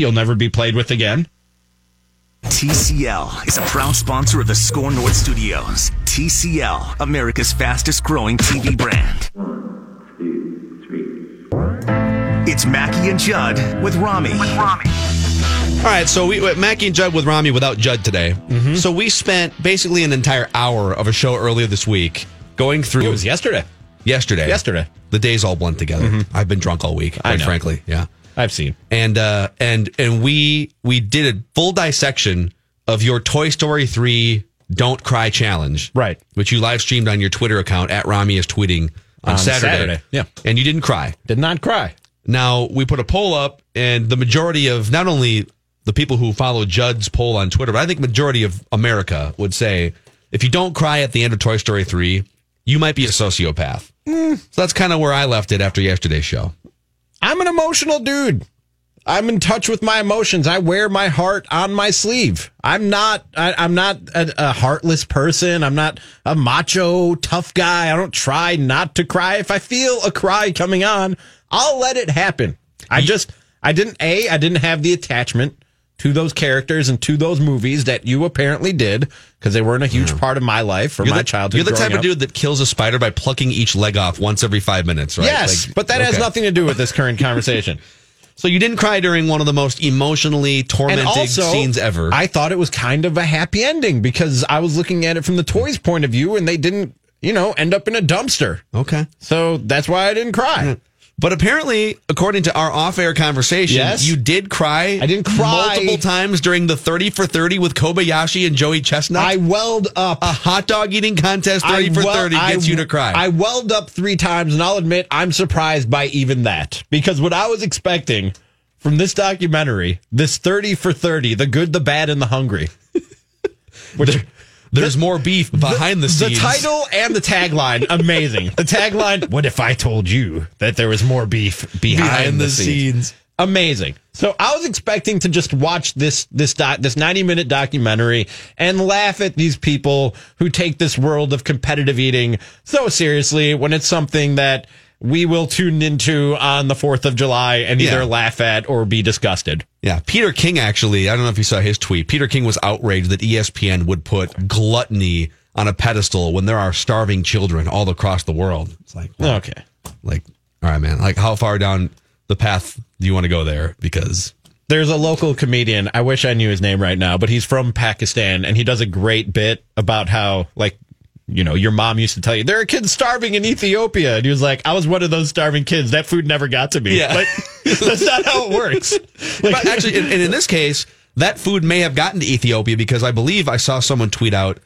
You'll never be played with again. TCL is a proud sponsor of the SKOR North Studios. TCL, America's fastest growing TV brand. One, two, three. It's Mackey and Judd with Rami. With Rami. All right, so we Mackey and Judd with Rami without Judd today. Mm-hmm. So we spent basically an entire hour of a show earlier this week going through. It was yesterday. yesterday. Yesterday. the days all blend together. I've been drunk all week. I Quite know. frankly, yeah. I've seen. And uh, and and we we did a full dissection of your Toy Story three Don't Cry challenge, Right. Which you live streamed on your Twitter account at Rami is tweeting on, On Saturday. Saturday, yeah. and you didn't cry. Did not cry. Now we put a poll up, and the majority of not only the people who follow Judd's poll on Twitter, but I think majority of America would say if you don't cry at the end of Toy Story three, you might be a sociopath. Mm. So that's kind of where I left it after yesterday's show. I'm an emotional dude. I'm in touch with my emotions. I wear my heart on my sleeve. I'm not. I, I'm not a, a heartless person. I'm not a macho tough guy. I don't try not to cry. If I feel a cry coming on, I'll let it happen. I just. I didn't. A. I didn't have the attachment to those characters and to those movies that you apparently did because they weren't a huge part of my life or You're my the, childhood. You're the type of dude that kills a spider by plucking each leg off once every five minutes, right? Yes, Like- but that has nothing to do with this current conversation. So you didn't cry during one of the most emotionally tormenting scenes ever. I thought it was kind of a happy ending because I was looking at it from the toys' point of view, and they didn't, you know, end up in a dumpster. okay. So that's why I didn't cry. Hmm. But apparently, according to our off-air conversation, Yes. you did cry. I didn't cry. multiple times during the thirty for thirty with Kobayashi and Joey Chestnut. I welled up. a hot dog eating contest, thirty I for well- thirty, I- gets you to cry. I welled up three times, and I'll admit I'm surprised by even that because what I was expecting from this documentary, this 30 for 30, the good, the bad, and the hungry. Which There's more beef behind the, the scenes. The title and the tagline, amazing. The tagline, what if I told you that there was more beef behind, behind the, the scenes? scenes. Amazing. So I was expecting to just watch this this doc, this 90 minute documentary and laugh at these people who take this world of competitive eating so seriously when it's something that we will tune into on the 4th of July and either Yeah. laugh at or be disgusted. Yeah, Peter King actually. I don't know if you saw his tweet. Peter King was outraged that ESPN would put gluttony on a pedestal when there are starving children all across the world. It's like, well, Okay. like, all right, man. Like, how far down the path do you want to go there? Because There's a local comedian. I wish I knew his name right now, but he's from Pakistan and he does a great bit about how, like, you know, your mom used to tell you there are kids starving in Ethiopia, and he was like, "I was one of those starving kids. That food never got to me." Yeah. Like, that's not how it works. Like, but actually, and and in this case, that food may have gotten to Ethiopia because I believe I saw someone tweet out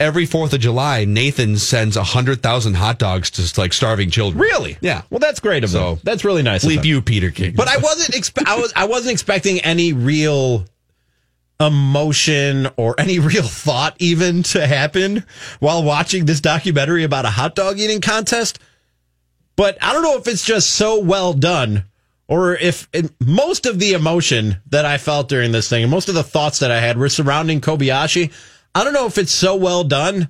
every Fourth of July, Nathan sends a hundred thousand hot dogs to like starving children. really? Yeah. Well, that's great of So, them. That's really nice. Leave you, Peter King. But I wasn't. Expe- I was. I wasn't expecting any real emotion or any real thought even to happen while watching this documentary about a hot dog eating contest. But I don't know if it's just so well done or if it, most of the emotion that I felt during this thing and most of the thoughts that I had were surrounding Kobayashi. I don't know if it's so well done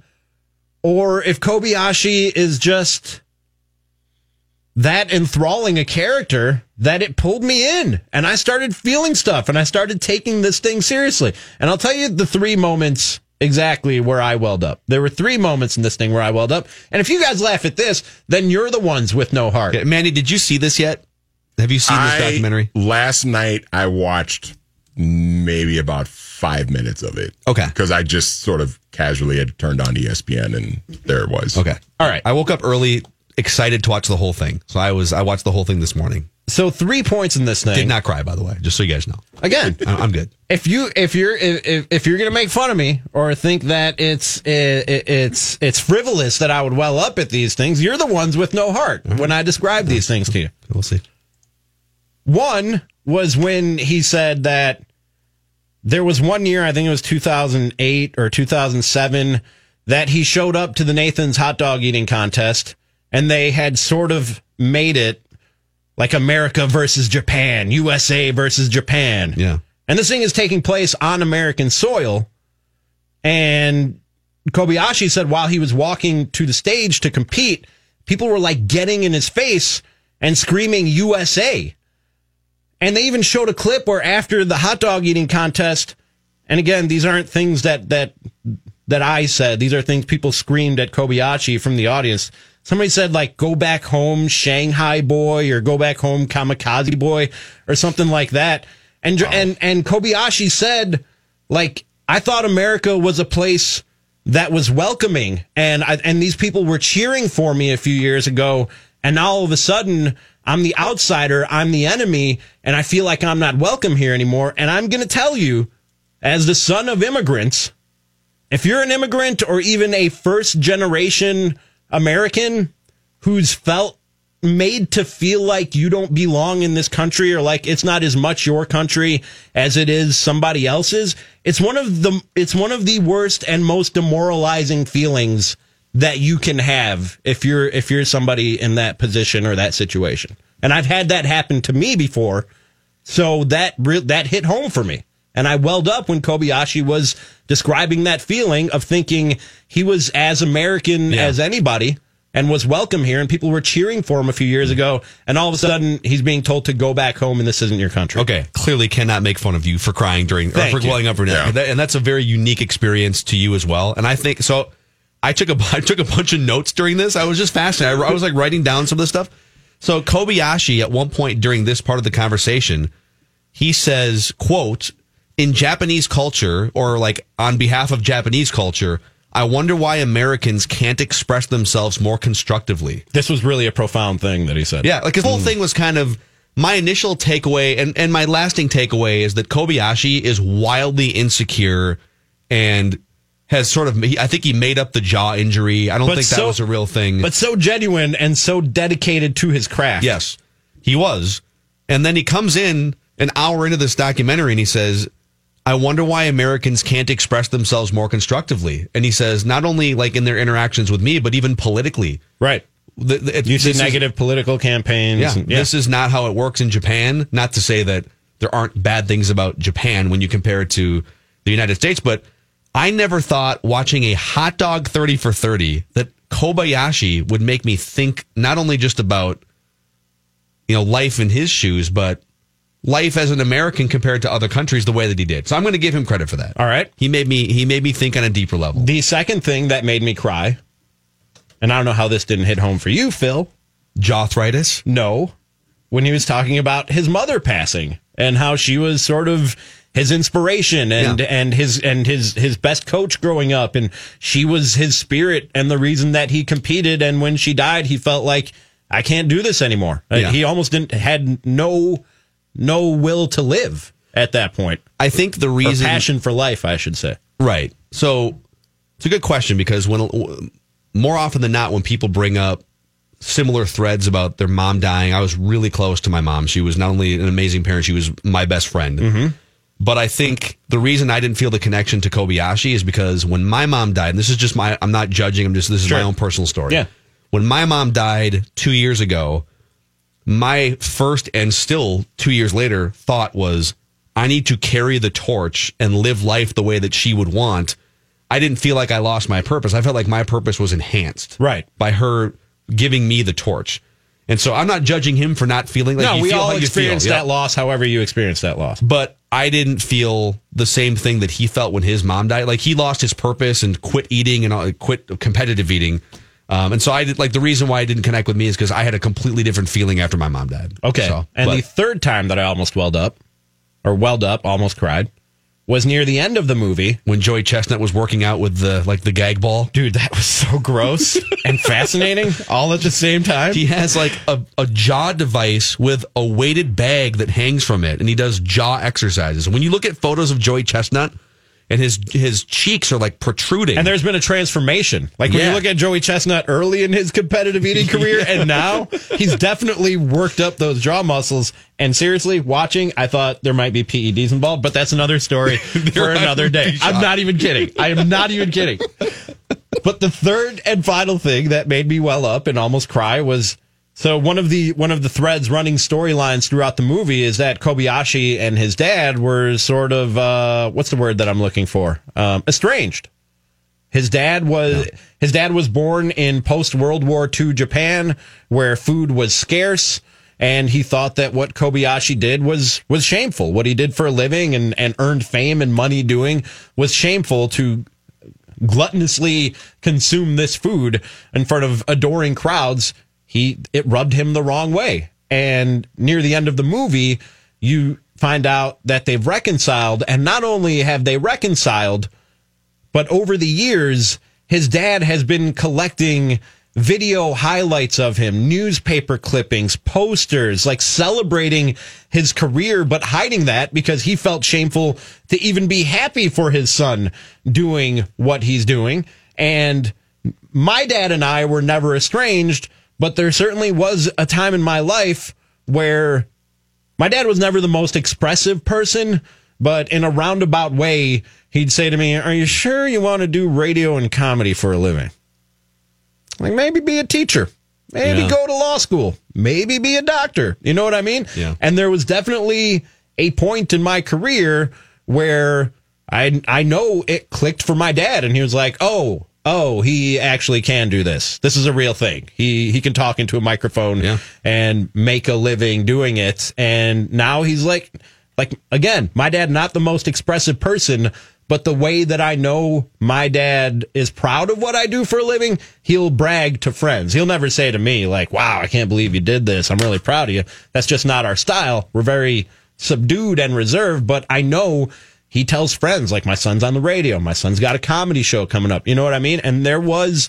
or if Kobayashi is just that enthralling a character that it pulled me in and I started feeling stuff and I started taking this thing seriously. And I'll tell you the three moments exactly where I welled up. There were three moments in this thing where I welled up. And if you guys laugh at this, then you're the ones with no heart. Okay, Manny, did you see this yet? Have you seen this documentary? Last night I watched maybe about five minutes of it. Okay. Because I just sort of casually had turned on ESPN and there it was. Okay. All right. I woke up early, excited to watch the whole thing. So I was I watched the whole thing this morning. So three points in this thing. Did not cry, by the way, just so you guys know. Again, I'm good. if you if you're if, if you're gonna make fun of me or think that it's it, it's it's frivolous that I would well up at these things, you're the ones with no heart uh-huh. when I describe these uh-huh. things to you. We'll see. One was when he said that there was one year, I think it was 2008 or 2007, that he showed up to the Nathan's hot dog eating contest and they had sort of made it like America versus Japan, USA versus Japan. Yeah. And this thing is taking place on American soil. And Kobayashi said while he was walking to the stage to compete, people were like getting in his face and screaming USA. And they even showed a clip where after the hot dog eating contest, and again, these aren't things that that that I said. These are things people screamed at Kobayashi from the audience. Somebody said like "Go back home, Shanghai boy," or "Go back home, Kamikaze boy," or something like that. And and and Kobayashi said like I thought America was a place that was welcoming, and I, and these people were cheering for me a few years ago, and now all of a sudden I'm the outsider, I'm the enemy, and I feel like I'm not welcome here anymore. And I'm going to tell you, as the son of immigrants, if you're an immigrant or even a first generation American who's felt made to feel like you don't belong in this country or like it's not as much your country as it is somebody else's it's one of the it's one of the worst and most demoralizing feelings that you can have if you're if you're somebody in that position or that situation. And I've had that happen to me before so that that hit home for me and I welled up when Kobayashi was describing that feeling of thinking he was as American Yeah. as anybody and was welcome here and people were cheering for him a few years ago and all of a sudden he's being told to go back home and this isn't your country. Okay, clearly cannot make fun of you for crying during or for you. glowing up for Yeah. that, and that's a very unique experience to you as well. And I think so. I took a I took a bunch of notes during this. I was just fascinated. I, I was like writing down some of this stuff. So Kobayashi at one point during this part of the conversation, he says, "quote In Japanese culture, or like on behalf of Japanese culture." I wonder why Americans can't express themselves more constructively. This was really a profound thing that he said. Yeah, like his whole hmm. thing was kind of my initial takeaway and, and my lasting takeaway is that Kobayashi is wildly insecure and has sort of I think he made up the jaw injury. I don't But think that so- was a real thing. But so genuine and so dedicated to his craft. yes, he was. And then he comes in an hour into this documentary and he says, I wonder why Americans can't express themselves more constructively. And he says, not only like in their interactions with me, but even politically. Right. The, the, You see this is- negative political campaigns. Yeah, and- this is not how it works in Japan. Not to say that there aren't bad things about Japan when you compare it to the United States, but I never thought watching a hot dog 30 for 30 that Kobayashi would make me think not only just about you know life in his shoes, but life as an American compared to other countries the way that he did. So I'm going to give him credit for that. All right. He made me he made me think on a deeper level. The second thing that made me cry, and I don't know how this didn't hit home for you, Phil. Jawthritis. No, when he was talking about his mother passing and how she was sort of his inspiration and Yeah. and his and his his best coach growing up and she was his spirit and the reason that he competed and when she died he felt like I can't do this anymore. Uh, Yeah. He almost didn't had no no will to live at that point. I think the Or reason passion for life, I should say. Right. So it's a good question because when more often than not, when people bring up similar threads about their mom dying, I was really close to my mom. She was not only an amazing parent, she was my best friend. Mm-hmm. But I think the reason I didn't feel the connection to Kobayashi is because when my mom died, and this is just my, I'm not judging, I'm just, this is my own personal story. Yeah. When my mom died two years ago, my first and still two years later thought was I need to carry the torch and live life the way that she would want. I didn't feel like I lost my purpose. I felt like my purpose was enhanced. Right. By her giving me the torch. And so I'm not judging him for not feeling like no, you we feel all how you feel. experienced Yeah. that loss however you experienced that loss. But I didn't feel the same thing that he felt when his mom died. Like he lost his purpose and quit eating and quit competitive eating. Um, and so I did like the reason why I didn't connect with me is because I had a completely different feeling after my mom died. Okay. So, and but- the third time that I almost welled up, or welled up, almost cried, was near the end of the movie. when Joey Chestnut was working out with the like the gag ball. Dude, that was so gross and fascinating all at the same time. He has like a, a jaw device with a weighted bag that hangs from it, and he does jaw exercises. When you look at photos of Joey Chestnut, and his his cheeks are like protruding. And there's been a transformation. Like when Yeah. you look at Joey Chestnut early in his competitive eating career and now he's definitely worked up those jaw muscles. And seriously, watching, I thought there might be PEDs involved, but that's another story for another day. I'm not even kidding. I am not even kidding. But the third and final thing that made me well up and almost cry was so one of the one of the threads running storylines throughout the movie is that Kobayashi and his dad were sort of uh, what's the word that I'm looking for? Um, estranged. His dad was his dad was born in post World War II Japan, where food was scarce, and he thought that what Kobayashi did was was shameful. What he did for a living and and earned fame and money doing was shameful to gluttonously consume this food in front of adoring crowds, he it rubbed him the wrong way. And near the end of the movie, you find out that they've reconciled, and not only have they reconciled, but over the years, his dad has been collecting video highlights of him, newspaper clippings, posters, like celebrating his career, but hiding that because he felt shameful to even be happy for his son doing what he's doing. And my dad and I were never estranged, but there certainly was a time in my life where my dad was never the most expressive person, but in a roundabout way, he'd say to me, Are you sure you want to do radio and comedy for a living? Like maybe be a teacher, maybe Yeah. go to law school, maybe be a doctor. You know what I mean? Yeah. And there was definitely a point in my career where I I know it clicked for my dad, and he was like, "Oh, oh, he actually can do this. This is a real thing. He he can talk into a microphone Yeah. and make a living doing it." And now he's like, like again, my dad not the most expressive person. But the way that I know my dad is proud of what I do for a living, he'll brag to friends. He'll never say to me, like, wow, I can't believe you did this. I'm really proud of you. That's just not our style. We're very subdued and reserved, but I know he tells friends, like, my son's on the radio. My son's got a comedy show coming up. You know what I mean? And there was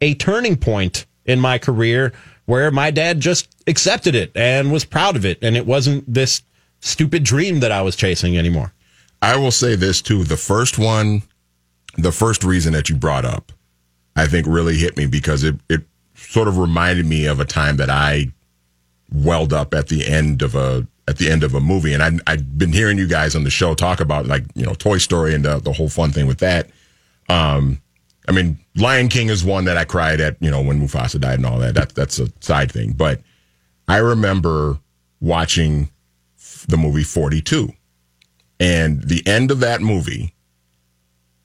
a turning point in my career where my dad just accepted it and was proud of it. And it wasn't this stupid dream that I was chasing anymore. I will say this too. The first one, the first reason that you brought up, I think really hit me because it, it sort of reminded me of a time that I welled up at the end of a at the end of a movie. And I I've been hearing you guys on the show talk about like, you know, Toy Story and the, the whole fun thing with that. Um I mean, Lion King is one that I cried at, you know, when Mufasa died and all that. That that's a side thing. But I remember watching the movie 42 and the end of that movie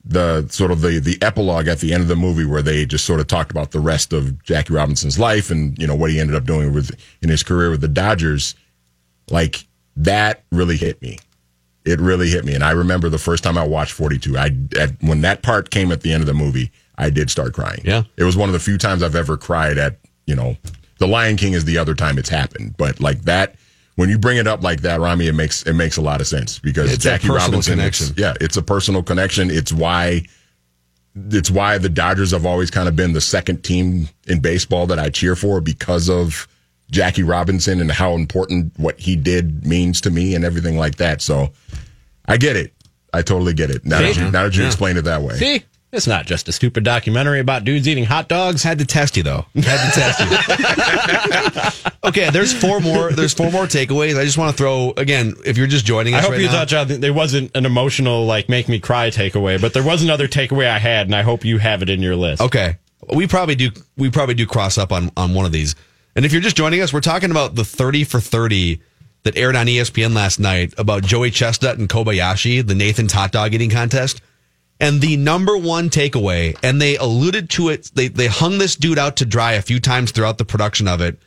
the sort of the the epilogue at the end of the movie where they just sort of talked about the rest of Jackie Robinson's life and you know what he ended up doing with in his career with the Dodgers like that really hit me it really hit me and I remember the first time I watched 42 I at, when that part came at the end of the movie I did start crying Yeah. it was one of the few times I've ever cried at you know the Lion King is the other time it's happened but like that when you bring it up like that, Rami, it makes it makes a lot of sense because It's a Jackie personal Robinson, it's- yeah, it's a personal connection. It's why it's why the Dodgers have always kind of been the second team in baseball that I cheer for because of Jackie Robinson and how important what he did means to me and everything like that. So I get it. I totally get it. Now, that you, now that you Yeah. explain it that way. See, it's not just a stupid documentary about dudes eating hot dogs. Had to test you though. Had to test you. okay, there's four more. There's four more takeaways. I just want to throw again. If you're just joining us, I hope right you now, thought John, there wasn't an emotional like make me cry takeaway, but there was another takeaway I had, and I hope you have it in your list. Okay. We probably do we probably do cross up on on one of these. And if you're just joining us, we're talking about the 30 for 30 that aired on ESPN last night about Joey Chestnut and Kobayashi, the Nathan's hot dog eating contest. And the number one takeaway, and they alluded to it, they they hung this dude out to dry a few times throughout the production of it.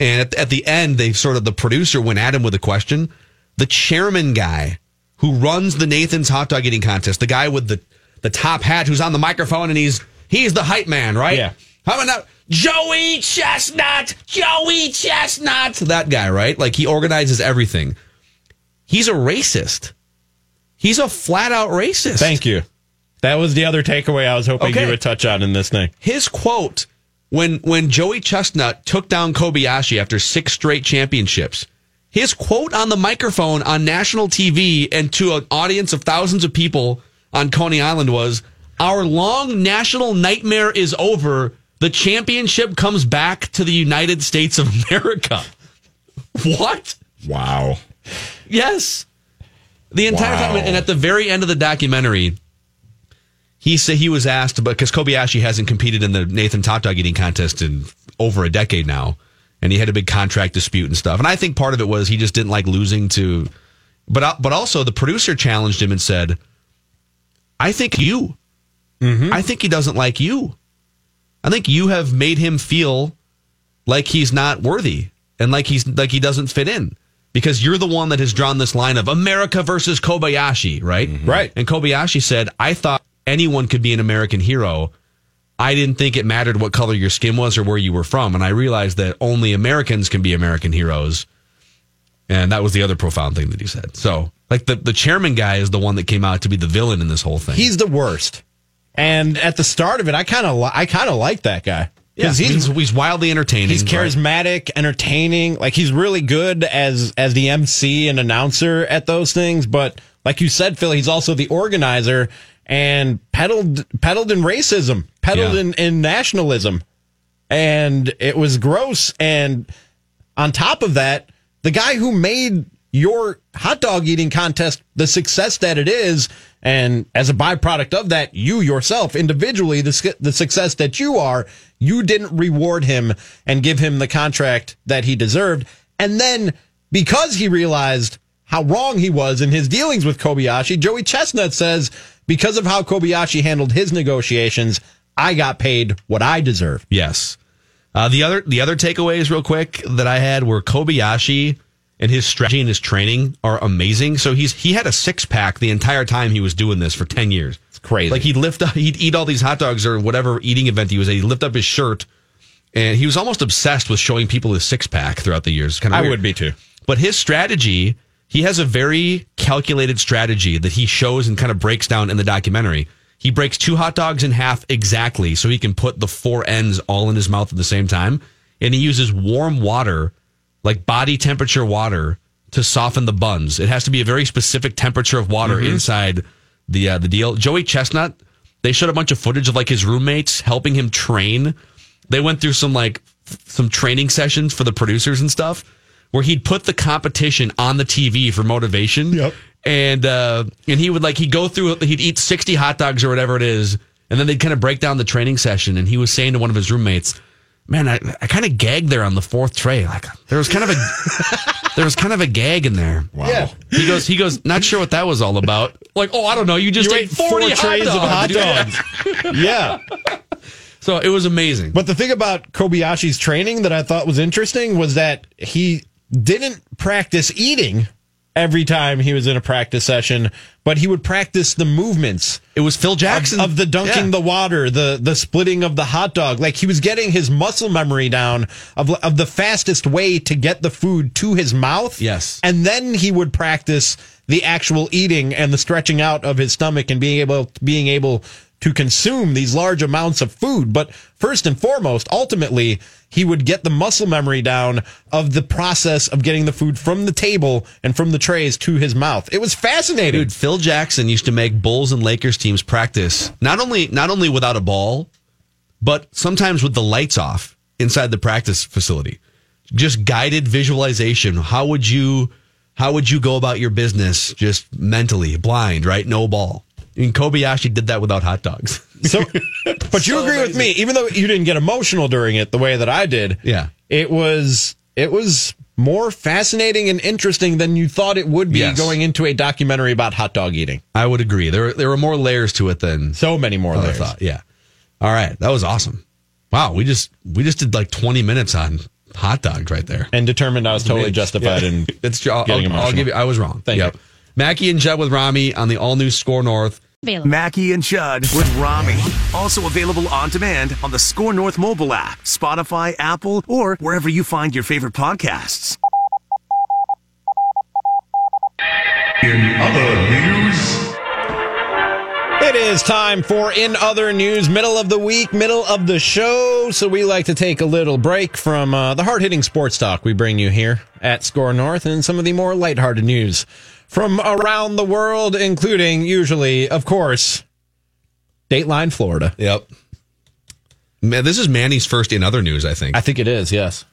And at, at the end, they sort of the producer went at him with a question. The chairman guy who runs the Nathan's hot dog eating contest, the guy with the the top hat who's on the microphone and he's he's the hype man, right? Yeah. How about now? Joey Chestnut, Joey Chestnut, that guy, right? Like he organizes everything. He's a racist. He's a flat out racist. Thank you. That was the other takeaway I was hoping Okay. you would touch on in this thing. his quote when when Joey Chestnut took down Kobayashi after six straight championships. His quote on the microphone on national TV and to an audience of thousands of people on Coney Island was our long national nightmare is over. The championship comes back to the United States of America. What? Wow. Yes. The entire Wow. time, and at the very end of the documentary, he said he was asked, but because Kobayashi hasn't competed in the Nathan's Top dog eating contest in over a decade now, and he had a big contract dispute and stuff. And I think part of it was he just didn't like losing to, but uh, but also the producer challenged him and said, "I think you, mm-hmm. I think he doesn't like you. I think you have made him feel like he's not worthy and like he's like he doesn't fit in." Because you're the one that has drawn this line of America versus Kobayashi, right? Mm-hmm. Right. And Kobayashi said, I thought anyone could be an American hero. I didn't think it mattered what color your skin was or where you were from. And I realized that only Americans can be American heroes. And that was the other profound thing that he said. So, like, the, the chairman guy is the one that came out to be the villain in this whole thing. He's the worst. And at the start of it, I kind of li- I kind of like that guy yeah, because he's, he's he's wildly entertaining. he's right? charismatic, entertaining. Like he's really good as as the MC and announcer at those things. But like you said, Phil, he's also the organizer and peddled peddled in racism, peddled Yeah. in, in nationalism, and it was gross. And on top of that, the guy who made your hot dog eating contest the success that it is, and as a byproduct of that, you yourself individually, the, the success that you are, you didn't reward him and give him the contract that he deserved. And then because he realized how wrong he was in his dealings with Kobayashi, Joey Chestnut says, because of how Kobayashi handled his negotiations, I got paid what I deserve. Yes. Uh, the other the other takeaways, real quick, that I had were Kobayashi and his strategy and his training are amazing. So he's he had a six pack the entire time he was doing this for ten years. It's crazy. Like he'd lift up, he'd eat all these hot dogs or whatever eating event he was at. He'd lift up his shirt, and he was almost obsessed with showing people his six pack throughout the years. Kind of I weird. would be too. But his strategy, he has a very calculated strategy that he shows and kind of breaks down in the documentary. He breaks two hot dogs in half exactly so he can put the four ends all in his mouth at the same time. And he uses warm water, like body temperature water, to soften the buns. It has to be a very specific temperature of water inside the uh, the deal. Joey Chestnut, they showed a bunch of footage of like his roommates helping him train. They went through some like f- some training sessions for the producers and stuff where he'd put the competition on the TV for motivation. Yep. And uh, and he would like he'd go through he'd eat sixty hot dogs or whatever it is, and then they'd kind of break down the training session. And he was saying to one of his roommates, "Man, I, I kind of gagged there on the fourth tray. Like there was kind of a there was kind of a gag in there." Wow. Yeah. He goes, he goes, not sure what that was all about. Like, oh, I don't know. You just You ate, ate four 40 trays of hot dogs. yeah. So it was amazing. But the thing about Kobayashi's training that I thought was interesting was that he didn't practice eating every time he was in a practice session, but he would practice the movements it was Phil of, Jackson of the dunking Yeah. the water, the the splitting of the hot dog. Like he was getting his muscle memory down of of the fastest way to get the food to his mouth. Yes. and then he would practice the actual eating and the stretching out of his stomach and being able being able to consume these large amounts of food. But first and foremost, ultimately, he would get the muscle memory down of the process of getting the food from the table and from the trays to his mouth. It was fascinating. Dude, Phil Jackson used to make Bulls and Lakers teams practice not only not only without a ball, but sometimes with the lights off inside the practice facility. Just guided visualization. How would you how would you go about your business just mentally, blind, right? No ball. And Kobayashi did that without hot dogs. So, but you So agree with me, even though you didn't get emotional during it the way that I did. Yeah. it was it was more fascinating and interesting than you thought it would be Yes. going into a documentary about hot dog eating. I would agree. There there were more layers to it than So many more than I layers. thought. Yeah. All right. That was awesome. Wow. We just we just did like 20 minutes on hot dogs right there. And determined I was totally justified in It's. I'll, getting I'll, I'll emotional. give you. I was wrong. Thank you. Mackey and Judd with Rami on the all new SKOR North. Available. Mackey and Judd with Rami. Also available on demand on the SKOR North mobile app, Spotify, Apple, or wherever you find your favorite podcasts. In other news, It is time for In Other News, middle of the week, middle of the show. So we like to take a little break from uh, the hard hitting sports talk we bring you here at SKOR North and some of the more lighthearted news from around the world, including usually, of course, Dateline, Florida. Yep. Man, this is Manny's first in other news, I think. I think it is, yes.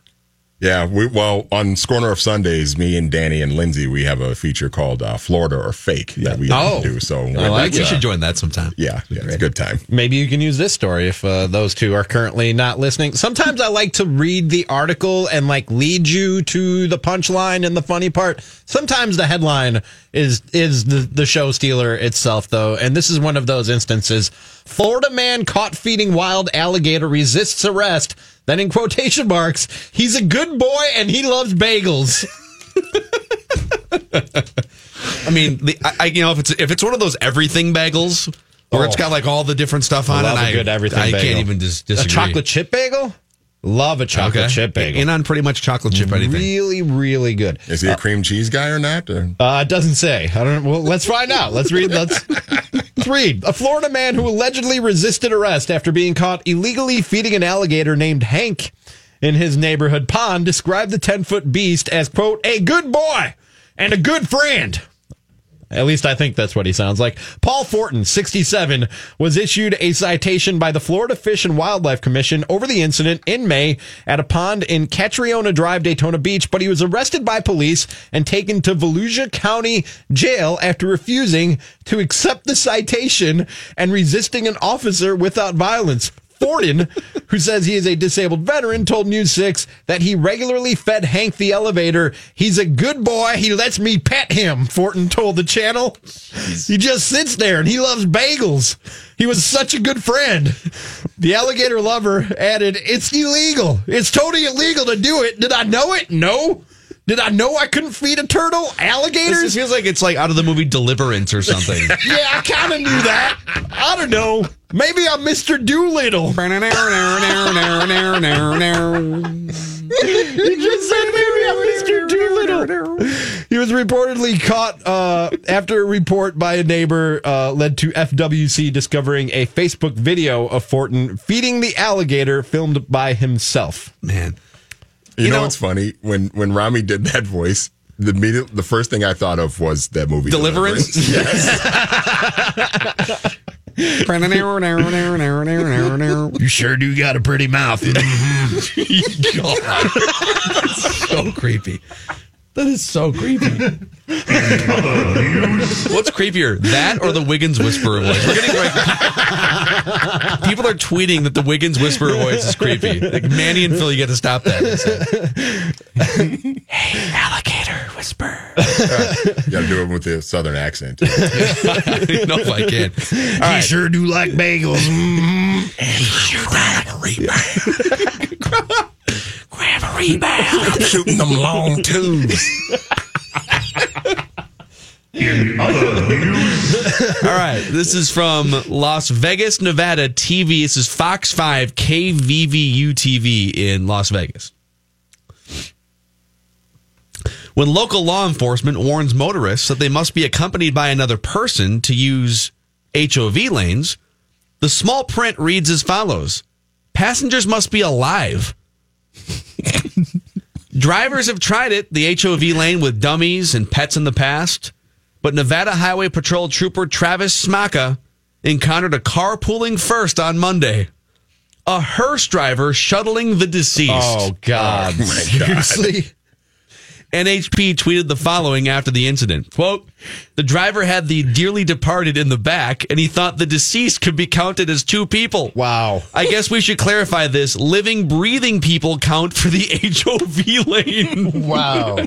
Yeah, we well on Score of Sundays, me and Danny and Lindsay, we have a feature called uh, Florida or Fake that we Oh. do. So I like we should join that sometime. Yeah, yeah, it's a good time. Maybe you can use this story if uh, those two are currently not listening. Sometimes I like to read the article and like lead you to the punchline and the funny part. Sometimes the headline is is the, the show stealer itself, though, and this is one of those instances. Florida man caught feeding wild alligator resists arrest. Then, in quotation marks, he's a good boy and he loves bagels. I mean, the, I, I- you know, if it's if it's one of those everything bagels where it's oh. got like all the different stuff on it, a I, good everything I bagel. can't even dis- A chocolate chip bagel? Love a chocolate Okay. chip bagel. In on pretty much chocolate chip anything. Really, really good. Is he a cream cheese guy or not? Or? Uh, it doesn't say. I don't. Well, let's find out. Let's read. Let's, let's read. A Florida man who allegedly resisted arrest after being caught illegally feeding an alligator named Hank in his neighborhood pond described the ten foot beast as quote a good boy and a good friend. At least I think that's what he sounds like. Paul Fortin, 67, was issued a citation by the Florida Fish and Wildlife Commission over the incident in May at a pond in Catriona Drive, Daytona Beach, but he was arrested by police and taken to Volusia County Jail after refusing to accept the citation and resisting an officer without violence. Fortin, who says he is a disabled veteran, told News 6 that he regularly fed Hank the elevator. He's a good boy. He lets me pet him, Fortin told the channel. He just sits there and he loves bagels. He was such a good friend. The alligator lover added, It's illegal. It's totally illegal to do it. Did I know it? No. Did I know I couldn't feed a turtle? This Alligators? feels like it's like out of the movie Deliverance or something. Yeah, I kind of knew that. I don't know. Maybe I'm Mr. Doolittle. He just said maybe I'm Mr. Doolittle. He was reportedly caught uh, after a report by a neighbor uh, led to FWC discovering a Facebook video of Fortin feeding the alligator filmed by himself. Man, You, You know, know- what's funny when when Rami did that voice. The immediate, the first thing I thought of was that movie Deliverance? Yes. You sure do got a pretty mouth. God, so creepy. That is so creepy. What's creepier, that or the Wiggins whisperer voice? We're getting like people are tweeting that the Wiggins whisperer voice is creepy. Like Manny and Phil, you got to stop that. hey, alligator whisper. you got to do it with the southern accent. no, I can't. All right. sure do like bagels. Mm-hmm. Grab a rebound. Shooting them long tubes. In other news, All right. This is from Las Vegas, Nevada TV. This is Fox 5 KVVU TV in Las Vegas. When local law enforcement warns motorists that they must be accompanied by another person to use HOV lanes, the small print reads as follows Passengers must be alive. Drivers have tried it, the HOV lane with dummies and pets in the past, but Nevada Highway Patrol Trooper Travis Smaka encountered a carpooling first on Monday. A hearse driver shuttling the deceased. Oh God! Oh, Seriously? NHP tweeted the following after the incident. Quote, the driver had the dearly departed in the back and he thought the deceased could be counted as two people. Wow! I guess we should clarify this. Living, breathing people count for the HOV lane. Wow!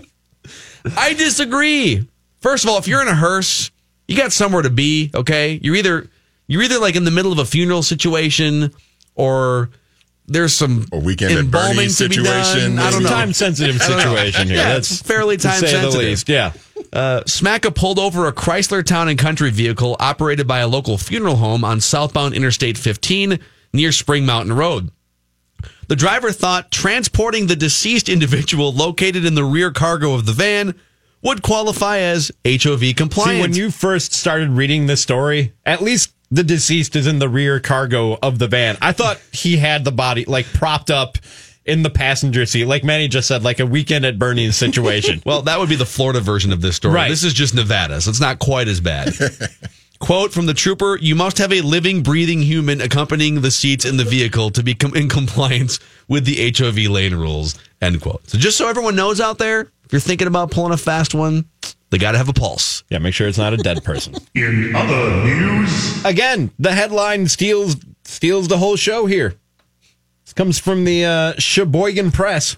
I disagree. First of all, if you're in a hearse, you got somewhere to be, okay? You're either you're either like in the middle of a funeral situation or there's some A weekend at embalming Bernie's to be situation, done. I don't know. Time sensitive I don't know. situation here. Yeah, That's fairly time sensitive. least. Yeah. Uh, Smaka pulled over a Chrysler Town and Country vehicle operated by a local funeral home on southbound Interstate 15 near Spring Mountain Road. The driver thought transporting the deceased individual located in the rear cargo of the van would qualify as HOV compliant. See, when you first started reading this story, at least the deceased is in the rear cargo of the van. I thought he had the body like propped up in the passenger seat, like Manny just said, like a weekend at Bernie's situation. Well, that would be the Florida version of this story. Right. This is just Nevada, so it's not quite as bad. Quote from the trooper You must have a living, breathing human accompanying the seats in the vehicle to be com- in compliance with the HOV lane rules. End quote. So, just so everyone knows out there, if you're thinking about pulling a fast one, they got to have a pulse. yeah, make sure it's not a dead person. In other news, Again, the headline steals steals the whole show here. This comes from the uh, Sheboygan Press.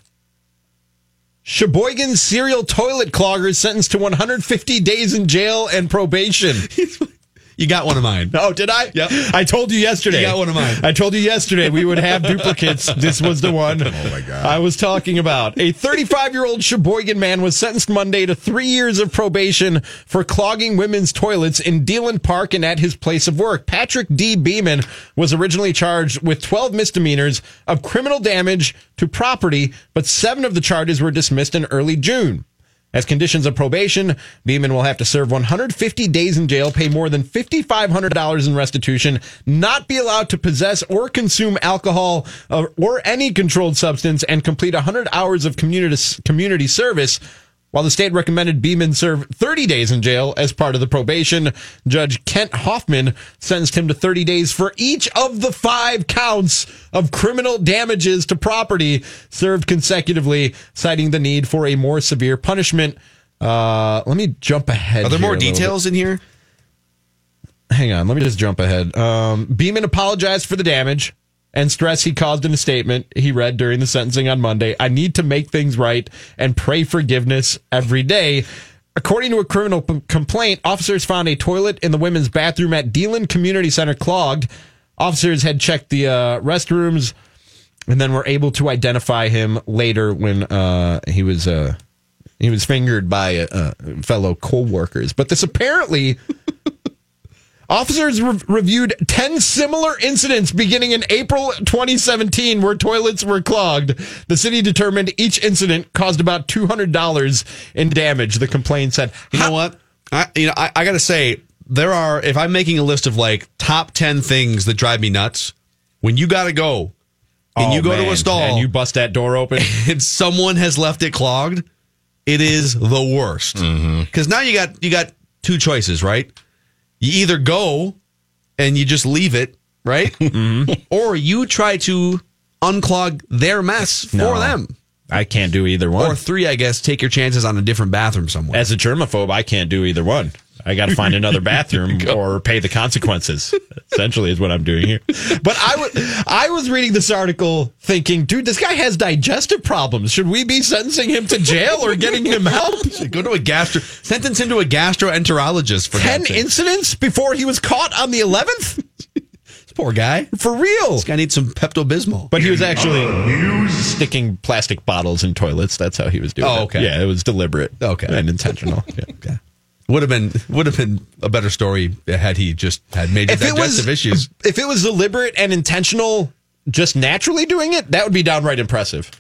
Sheboygan serial toilet clogger is sentenced to 150 days in jail and probation. You got one of mine. Oh, did I? Yep. I told you yesterday. You got one of mine. I told you yesterday we would have duplicates. This was the one. Oh my God. I was talking about. A 35 year old Sheboygan man was sentenced Monday to three years of probation for clogging women's toilets in Deland Park and at his place of work. Patrick D. Beeman was originally charged with 12 misdemeanors of criminal damage to property, but seven of the charges were dismissed in early June. As conditions of probation, Beeman will have to serve 150 days in jail, pay more than $5,500 in restitution, not be allowed to possess or consume alcohol uh, or any controlled substance, and complete 100 hours of community, community service. While the state recommended Beeman serve 30 days in jail as part of the probation, Judge Kent Hoffman sentenced him to 30 days for each of the five counts of criminal damages to property served consecutively, citing the need for a more severe punishment. Uh, let me jump ahead. Are there more bit. details in here? Hang on, let me just jump ahead. Um, Beeman apologized for the damage and stress he caused in a statement he read during the sentencing on Monday. I need to make things right and pray forgiveness every day. According to a criminal p- complaint, officers found a toilet in the women's bathroom at Deland Community Center clogged. Officers had checked the uh, restrooms and then were able to identify him later when uh, he was uh, he was fingered by uh, fellow co-workers. But this apparently Officers re- reviewed 10 similar incidents beginning in April 2017 where toilets were clogged. The city determined each incident caused about $200 in damage, the complaint said. You know what? I you know I, I got to say there are if I'm making a list of like top ten things that drive me nuts. When you got to go and you Oh, go to a stall and you bust that door open. and someone has left it clogged, it is the worst. Mm-hmm. Because now you got you got two choices, right? You either go and you just leave it, right, mm-hmm. or you try to unclog their mess for No. them. I can't do either one. Or three, I guess, take your chances on a different bathroom somewhere. As a germaphobe, I can't do either one. I got to find another bathroom or pay the consequences. Essentially, is what I'm doing here. But I was I was reading this article thinking, dude, this guy has digestive problems. Should we be sentencing him to jail or getting him help? Go to a gastro, sentence him to a gastroenterologist for Ten incidents before he was caught on the eleventh. Poor guy. For real. This guy needs some Pepto Bismol. But he was actually sticking plastic bottles in toilets. That's how he was doing Oh, it. okay. Yeah, it was deliberate. Okay. And intentional. Yeah. Okay. Would have been would have been a better story had he just had major if it digestive was issues. if it was deliberate and intentional, just naturally doing it, that would be downright impressive,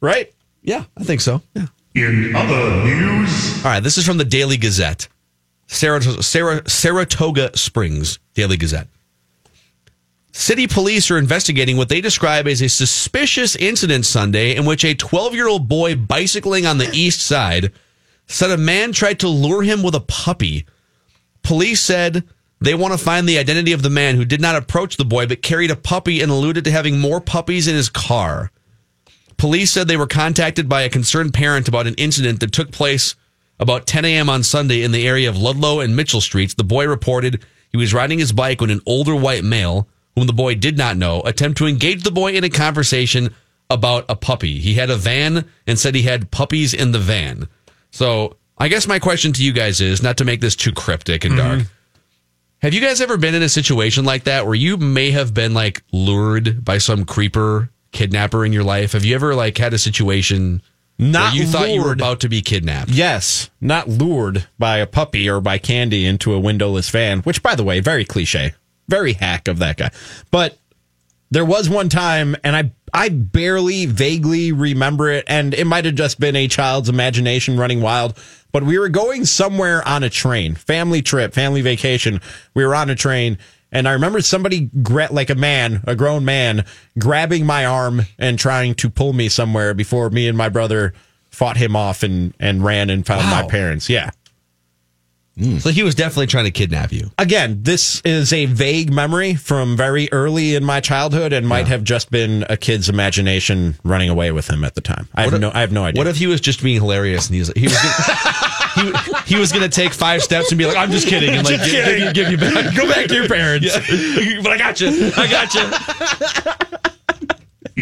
right? Yeah, I think so. Yeah. in other news, All right, this is from the Daily Gazette. Sarah, Sarah, Saratoga Springs Daily Gazette. City police are investigating what they describe as a suspicious incident Sunday in which a 12 year old boy bicycling on the east side said a man tried to lure him with a puppy. Police said they want to find the identity of the man who did not approach the boy but carried a puppy and alluded to having more puppies in his car. Police said they were contacted by a concerned parent about an incident that took place about 10 a.m. on Sunday in the area of Ludlow and Mitchell Streets. The boy reported he was riding his bike when an older white male, whom the boy did not know, attempted to engage the boy in a conversation about a puppy. He had a van and said he had puppies in the van. So I guess my question to you guys is not to make this too cryptic and dark. Mm-hmm. Have you guys ever been in a situation like that where you may have been like lured by some creeper kidnapper in your life? Have you ever like had a situation Not where you thought you were about to be kidnapped? Yes, not lured by a puppy or by candy into a windowless van, which, by the way, very cliche, very hack of that guy. But there was one time, and I I barely vaguely remember it, and it might have just been a child's imagination running wild. But we were going somewhere on a train, family trip, family vacation. We were on a train, And I remember somebody, like a man, a grown man, grabbing my arm and trying to pull me somewhere before me and my brother fought him off and, and ran and found my parents. Yeah. Mm. So he was definitely trying to kidnap you. Again, this is a vague memory from very early in my childhood and might have just been a kid's imagination running away with him at the time. I have if- no, I have no idea. What if he was just being hilarious and he was he was gonna, he, he was going to take five steps and be like, "I'm just kidding," and like give, kidding. give, you, give you back. Go back to your parents. Yeah. but I got you. I got you.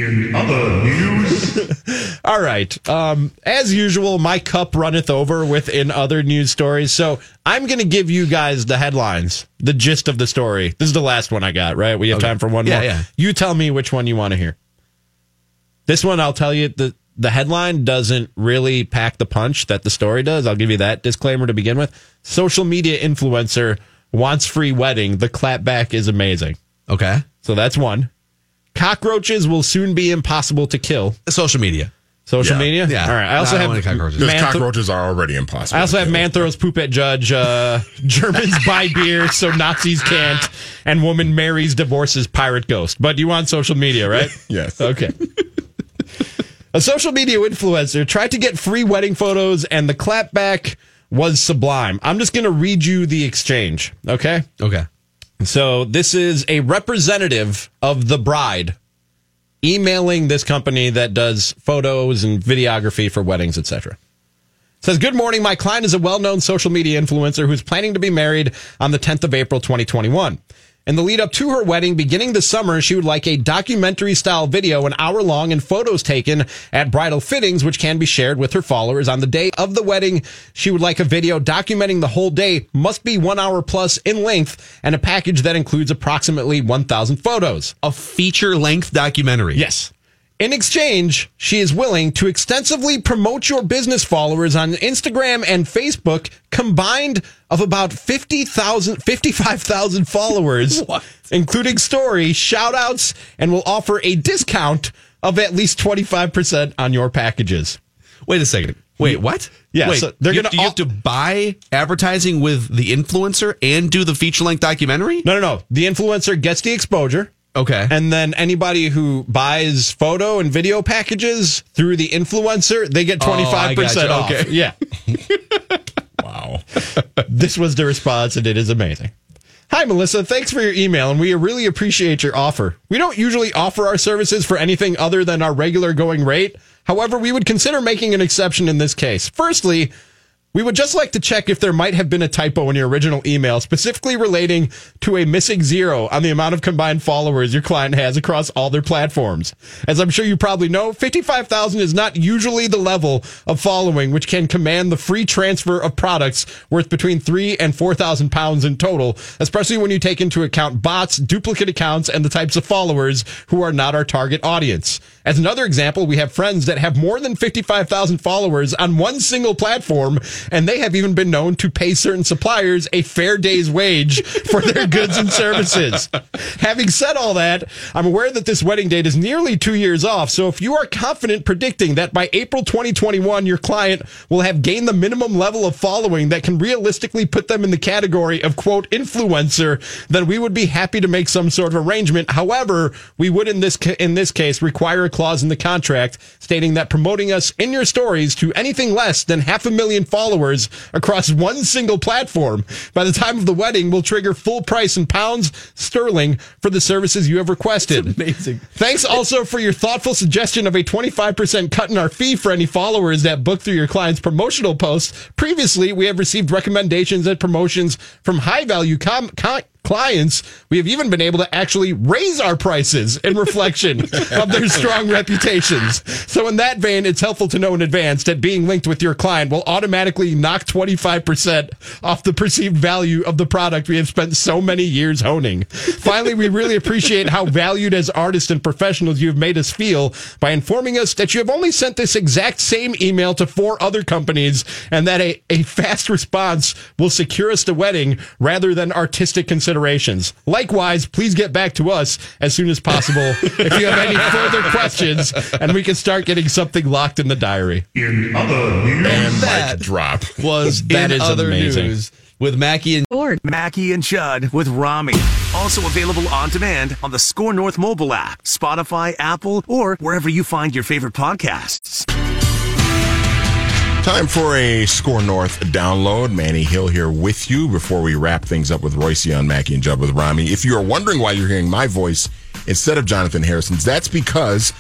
In other news, All right. Um, as usual, my cup runneth over within other news stories. So I'm going to give you guys the headlines, the gist of the story. This is the last one I got, right? We have time for one Yeah, more. yeah. You tell me which one you want to hear. This one, I'll tell you, the, the headline doesn't really pack the punch that the story does. I'll give you that disclaimer to begin with. Social media influencer wants free wedding. The clapback is amazing. Okay. So that's one. Cockroaches will soon be impossible to kill. Social media. Social Yeah. media? Yeah. All right. I also I don't have want any cockroaches. Because cockroaches are already impossible. I also have kill. man throws poop at judge. Uh, Germans buy beer so Nazis can't, and woman marries divorces pirate ghost. But you want social media, right? Yes. Okay. A social media influencer tried to get free wedding photos, and the clapback was sublime. I'm just going to read you the exchange. Okay. Okay. So this is a representative of the bride emailing this company that does photos and videography for weddings, etc. Says, Good morning. My client is a well known social media influencer who's planning to be married on the 10th of April, 2021. In the lead up to her wedding beginning this summer, she would like a documentary style video, an hour long, and photos taken at bridal fittings, which can be shared with her followers. On the day of the wedding, she would like a video documenting the whole day, must be one hour plus in length, and a package that includes approximately 1,000 photos. A feature length documentary. Yes. In exchange, she is willing to extensively promote your business followers on Instagram and Facebook, combined of about 50,000, 55,000 followers, including story, shout outs, and will offer a discount of at least 25% on your packages. Wait a second. Wait, what? Yeah, Wait, so they're you, gonna you have to buy advertising with the influencer and do the feature length documentary? No, no, no. The influencer gets the exposure. Okay. And then anybody who buys photo and video packages through the influencer, they get Oh, 25% gotcha. off. Okay. Yeah. Wow. this was the response, and it is amazing. Hi, Melissa. Thanks for your email, and we really appreciate your offer. We don't usually offer our services for anything other than our regular going rate. However, we would consider making an exception in this case. Firstly, we would just like to check if there might have been a typo in your original email, specifically relating to a missing zero on the amount of combined followers your client has across all their platforms. As I'm sure you probably know, 55,000 is not usually the level of following which can command the free transfer of products worth between three and 4,000 pounds in total, especially when you take into account bots, duplicate accounts, and the types of followers who are not our target audience. As another example, we have friends that have more than 55,000 followers on one single platform, and they have even been known to pay certain suppliers a fair day's wage for their goods and services. Having said all that, I'm aware that this wedding date is nearly two years off, so if you are confident predicting that by April 2021, your client will have gained the minimum level of following that can realistically put them in the category of quote influencer, then we would be happy to make some sort of arrangement. However, we would in this ca- in this case require a clause in the contract stating that promoting us in your stories to anything less than half a million followers across one single platform by the time of the wedding will trigger full price in pounds sterling for the services you have requested. amazing. Thanks also for your thoughtful suggestion of a 25% cut in our fee for any followers that book through your client's promotional posts. Previously, we have received recommendations and promotions from high value com- con- clients. We have even been able to actually raise our prices in reflection of their strong reputations. So, in that vein, it's helpful to know in advance that being linked with your client will automatically knock 25% off the perceived value of the product we have spent so many years honing. Finally, we really appreciate how valued as artists and professionals you have made us feel by informing us that you have only sent this exact same email to four other companies and that a, a fast response will secure us the wedding rather than artistic considerations. Likewise, please get back to us as soon as possible if you have any further questions and we can start getting something locked in the diary. in other news, And That drop. Was That in is other amazing. news. with Mackey and Or Mackey and Judd with Rami. Also available on demand on the SKOR North mobile app, Spotify, Apple, or wherever you find your favorite podcasts. Time for a SKOR North download. Manny Hill here with you before we wrap things up with Royce on Mackey and Judd with Rami. If you are wondering why you're hearing my voice instead of Jonathan Harrison's, that's because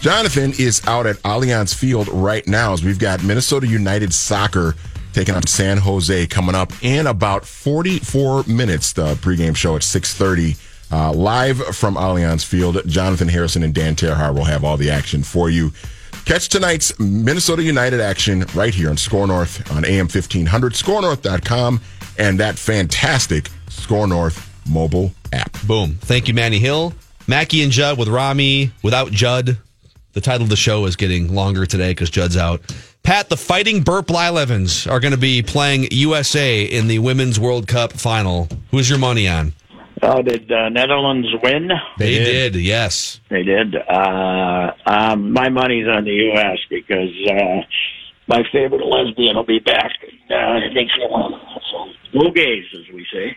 Jonathan is out at Allianz Field right now as we've got Minnesota United Soccer taking on San Jose coming up in about 44 minutes. The pregame show at 6:30. Uh, live from Allianz Field, Jonathan Harrison and Dan Terhar will have all the action for you. Catch tonight's Minnesota United action right here on SKOR North on AM 1500, skornorth.com, and that fantastic SKOR North mobile app. boom. Thank you, Manny Hill. Mackey and Judd with Rami without Judd. The title of the show is getting longer today because Judd's out. Pat, the Fighting Burp Lylevens are going to be playing USA in the Women's World Cup final. Who's your money on? Oh, did uh, Netherlands win? They, did. yes. They did. Uh, um, my money's on the U.S. because uh, my favorite lesbian will be back. Uh, I think she won. So, go gays, as we say.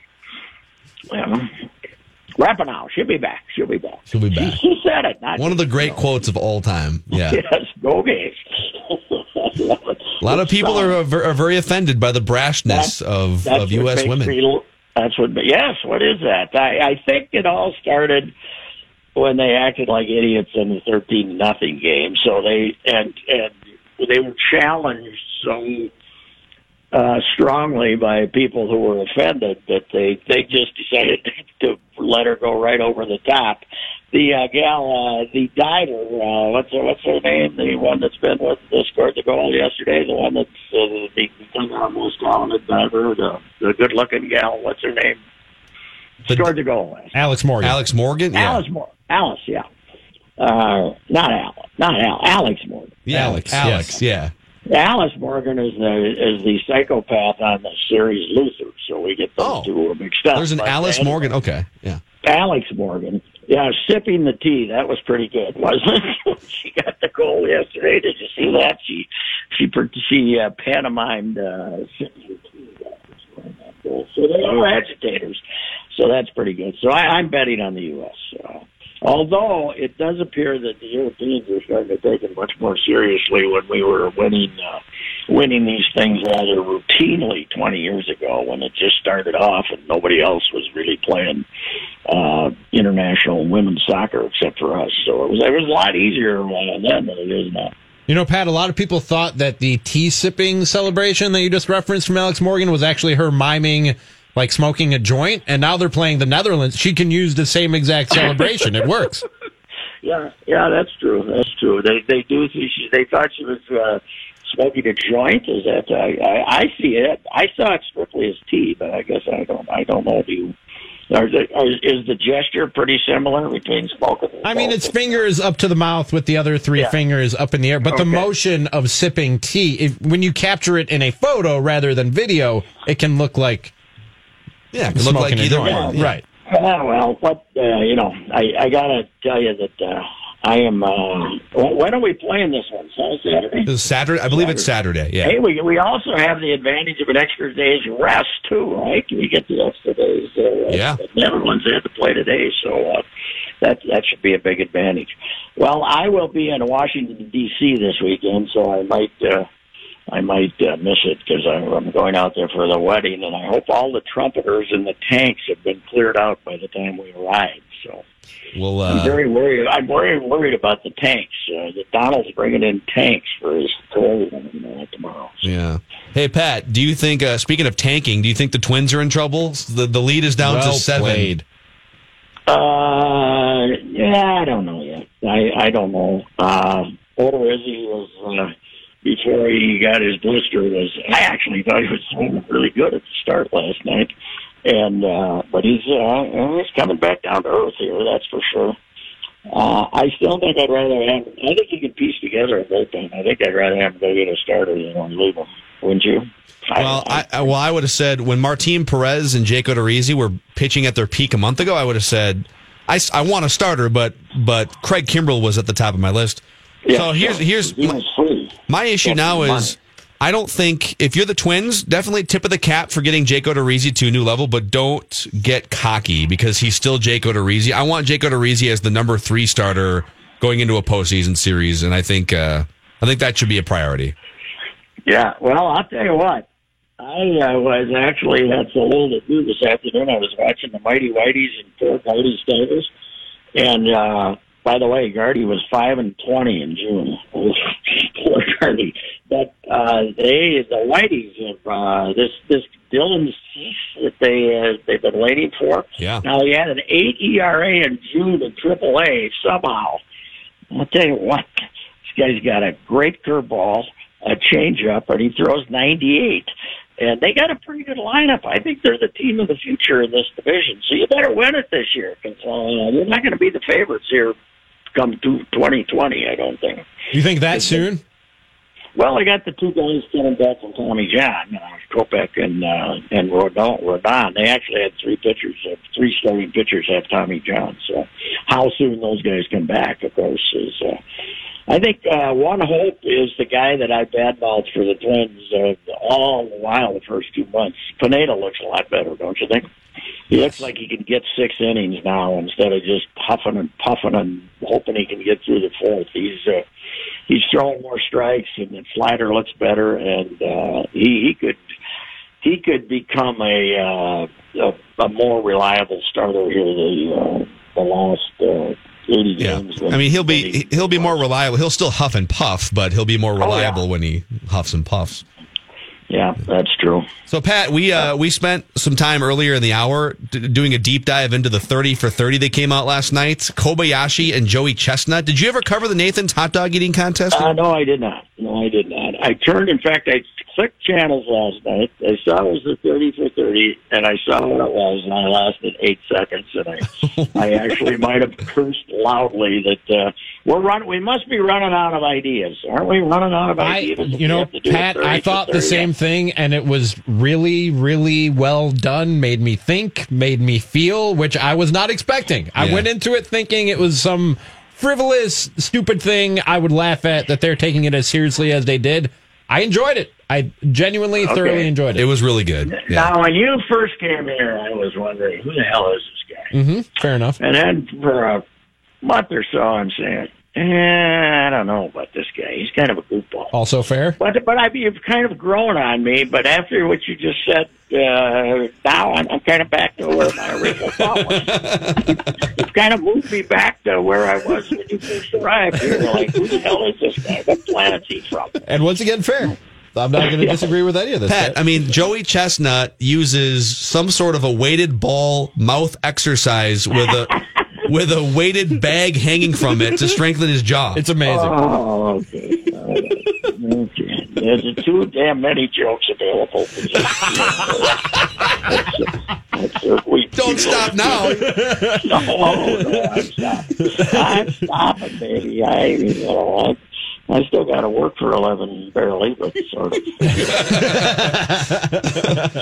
Well, Rapinoe, she'll be back. She'll be back. She'll be back. She, she said it. Not One of the great quotes of all time. Yeah. Yes, go gays. A lot of people are, are, are very offended by the brashness of, That's of U.S. women. me- that's what. Yes. What is that? I, I think it all started when they acted like idiots in the thirteen nothing game. So they and and they were challenged so uh, strongly by people who were offended that they they just decided to let her go right over the top. The uh, gal, uh, the diver, uh, what's her, what's her name? The one that's been with the scored the goal yesterday. The one that's uh, the, the most talented diver, the the good looking gal. What's her name? The- scored the goal. last Alex Morgan. Alex Morgan? Yeah. Alice Moore. Alice, yeah. Uh, not Al. Not Al. Alex Morgan. Yeah, Alex, Alex, yeah. Alice Morgan is the is the psychopath on the series Luther, so we get those Oh. two mixed up. There's an But Alice anyway, Morgan. Okay. Yeah. Alex Morgan. Yeah, sipping the tea. That was pretty good, wasn't it? she got the goal yesterday. Did you see that? She she she uh, pantomimed uh, sipping the tea. So they are agitators. So that's pretty good. So I, I'm betting on the U.S. Uh, although it does appear that the Europeans are starting to take it much more seriously when we were winning uh, winning these things rather routinely 20 years ago when it just started off and nobody else was really playing uh, international women's soccer except for us. So it was it was a lot easier uh, then than it is now. You know, Pat, a lot of people thought that the tea sipping celebration that you just referenced from Alex Morgan was actually her miming like smoking a joint, and now they're playing the Netherlands. She can use the same exact celebration. it works. Yeah, yeah, that's true. That's true. They they do. see She, they thought she was uh, smoking a joint. Is that? I, I I see it. I saw it strictly as tea, but I guess I don't. I don't know. Do you? Are the, are, is the gesture pretty similar between smoking? and I mean, it's fingers up to the mouth with the other three Yeah. fingers up in the air, but the motion of sipping tea, if, when you capture it in a photo rather than video, it can look like Yeah. It could look like either one. Yeah. Right. Ah, well, what uh, you know, I I gotta tell you that uh, I am. Uh, wh- when are we playing this one? Saturday. Saturday. I believe it's Saturday. Yeah. Hey, we we also have the advantage of an extra day's rest too, right? We get the extra days. Uh, Yeah. The Netherlands had to play today, so uh, that that should be a big advantage. Well, I will be in Washington D.C. this weekend, so I might uh, I might uh, miss it because I'm going out there for the wedding, and I hope all the trumpeters and the tanks have been cleared out by the time we arrive. So. Well, uh, I'm very worried. I'm very worried about the tanks. Uh, that Donald's bringing in tanks for his parade you know, tomorrow. yeah. Hey, Pat, do you think, uh, speaking of tanking, do you think the Twins are in trouble? The, the lead is down well to seven. played. Uh, yeah, I don't know yet. I I don't know. Uh, Odorizzi was uh, before he got his blister. Was I actually thought he was really good at the start last night, and uh, but he's uh, he's coming back down to earth here. That's for sure. Uh, I still think I'd rather have. I think you can piece together a bullpen. I think I'd rather have him go get a starter than leave him. Wouldn't you? Well, I, I well, I would have said when Martin Perez and Jake Odorizzi were pitching at their peak a month ago, I would have said, I, I want a starter, but but Craig Kimbrel was at the top of my list. Yeah, so here's here's he my. My issue now money. is I don't think if you're the Twins, definitely tip of the cap for getting Jake Odorizzi to a new level, but don't get cocky because he's still Jake Odorizzi. I want Jake Odorizzi as the number three starter going into a postseason series, and I think uh, I think that should be a priority. Yeah, well, I'll tell you what. I uh, was actually had so little to do this afternoon. I was watching the Mighty Whiteys and Fort Gardy Tigers, and uh, by the way, Gardy was five and twenty in June. Poor Gardy. But uh, they, the Whiteys, have uh, this this Dylan Cease that they uh, they've been waiting for. Yeah. Now he had an eight ERA in June in Triple A somehow. I'll tell you what, this guy's got a great curveball, a changeup, and he throws 98. And they got a pretty good lineup. I think they're the team of the future in this division. So you better win it this year because uh, you're not going to be the favorites here come to 2020, I don't think. You think that soon? Well, I got the two guys coming back from Tommy John, you know, Kopech and uh, and Rodon. Rodon. They actually had three pitchers, uh, three starting pitchers have Tommy John. So, how soon those guys come back, of course, is. Uh, I think uh, one hope is the guy that I badmouthed for the Twins uh, all the while the first two months. Pineda looks a lot better, don't you think? He looks like he can get six innings now instead of just puffing and puffing and hoping he can get through the fourth. He's uh, he's throwing more strikes and the slider looks better, and uh, he he could he could become a uh, a, a more reliable starter here the uh, the last. Uh, 80 Yeah, I mean he'll be he'll be more reliable. He'll still huff and puff, but he'll be more yeah. reliable when he huffs and puffs. Yeah, that's true. So Pat, we uh, we spent some time earlier in the hour d- doing a deep dive into the thirty for thirty that came out last night. Kobayashi and Joey Chestnut. Did you ever cover the Nathan's hot dog eating contest? Uh, no, I did not. No, I did not. I turned. In fact, I clicked channels last night. I saw it was the thirty for thirty, and I saw what it was, and I lasted eight seconds, and I, I actually might have cursed loudly that uh, we're run. We must be running out of ideas, aren't we? Running out of ideas. if you know, have to do a Pat, I thought the same thing, and it was really, really well done. Made me think, made me feel, which I was not expecting. I went into it thinking it was some frivolous, stupid thing I would laugh at that they're taking it as seriously as they did. I enjoyed it. I genuinely, thoroughly enjoyed It it. was really good. Yeah. Now, when you first came here, I was wondering who the hell is this guy. hmm Fair enough. And then for a month or so, I'm saying, eh, I don't know about this guy. He's kind of a goofball. Also fair. But but I you've kind of grown on me. But after what you just said, uh, now I'm, I'm kind of back to where my original thought was. it's kind of moved me back to where I was when you first arrived here. Like, who the hell is this guy? What planet's he from? And once again, fair. I'm not going to disagree with any of this. Pat, I mean, Joey Chestnut uses some sort of a weighted ball mouth exercise with a with a weighted bag hanging from it to strengthen his jaw. it's amazing. Oh, okay. All right. Okay. There's too damn many jokes available. For. That's, that's, we- Don't stop now. No, no, I'm stopping. I'm stopping, baby. I, you know, I, I still got to work for eleven, barely, but sort of.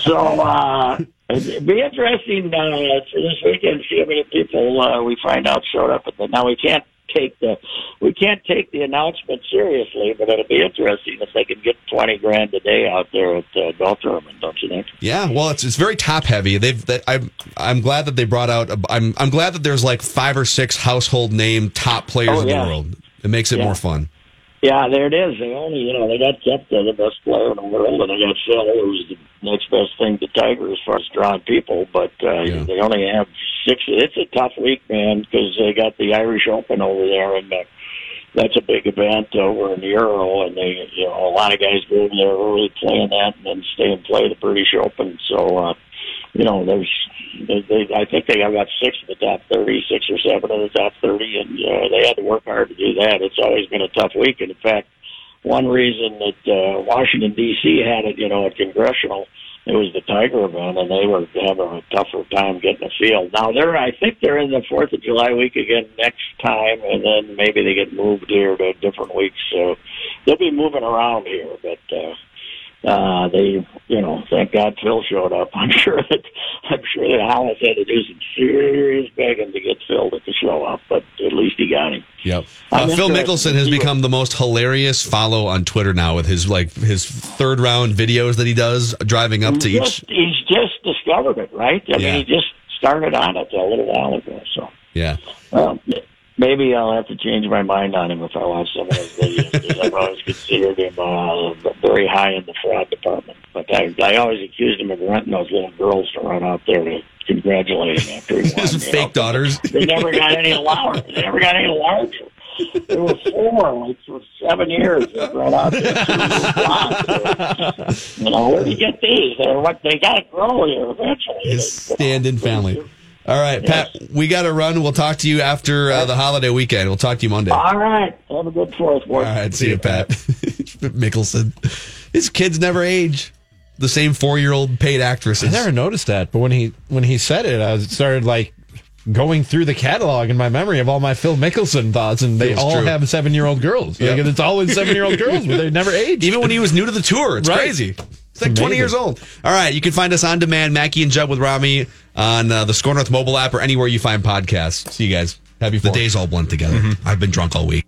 so uh, it'd be interesting uh, this weekend. See how many people uh, we find out showed up. At the, now we can't take the we can't take the announcement seriously, but it'll be interesting if they can get twenty grand a day out there at uh, golf tournament. Don't you think? Yeah, well, it's it's very top heavy. They've they, I'm I'm glad that they brought out. a- I'm I'm glad that there's like five or six household name top players Oh, in yeah. the world. It makes it Yeah. more fun. Yeah, there it is. They only, you know, they got Koepka, the best player in the world, and they got Phil, who's the next best thing to Tiger as far as drawing people. But uh, Yeah. they only have six. It's a tough week, man, because they got the Irish Open over there, and uh, that's a big event over in the Euro, and they, you know, a lot of guys go over there early playing that, and then stay and play the British Open. So, uh, you know, there's, they, they, I think they got six of the top thirty, six or seven of the top thirty, and uh, they had to work hard to do that. It's always been a tough week, and in fact, one reason that uh, Washington D.C. had it, you know, at congressional, it was the Tiger event, and they were having a tougher time getting a field. Now they're, I think they're in the Fourth of July week again next time, and then maybe they get moved here to different weeks. So they'll be moving around here, but. uh uh, they, you know, thank God Phil showed up. I'm sure that I'm sure that Hollis had to do some serious begging to get Phil to show up, but at least he got him. Yep. Uh, Phil Mickelson has become the most hilarious follow on Twitter now with his like his third round videos that he does driving up to He's each. just, he's just discovered it, right? I Yeah. mean, he just started on it a little while ago. So Yeah. um, maybe I'll have to change my mind on him if I watch some of his videos. because I've always considered him uh, very high in the fraud department. But I, I always accused him of renting those little girls to run out there to congratulate him after he won. His fake know. daughters. They never got any larger. They never got any larger. There were four, like for seven years. They brought out the You know, where do you get these? They're what they got to grow here eventually. His stand in family. All right, Pat, we got to run. We'll talk to you after uh, the holiday weekend. We'll talk to you Monday. All All right, have a good fourth, boys. right, see you, Pat. Mickelson. His kids never age. The same four year old paid actresses. I never noticed that, but when he when he said it, I started like going through the catalog in my memory of all my Phil Mickelson thoughts, and they Feels all true. have seven year old girls. Yep. Like, it's always seven year old girls, but they never age. Even when he was new to the tour, it's Right. crazy. It's like 20 years old. All right, you can find us on demand, Mackey and Judd with Rami on uh, the SKOR North mobile app or anywhere you find podcasts. See you guys. Happy the days all blend together. I've been drunk all week.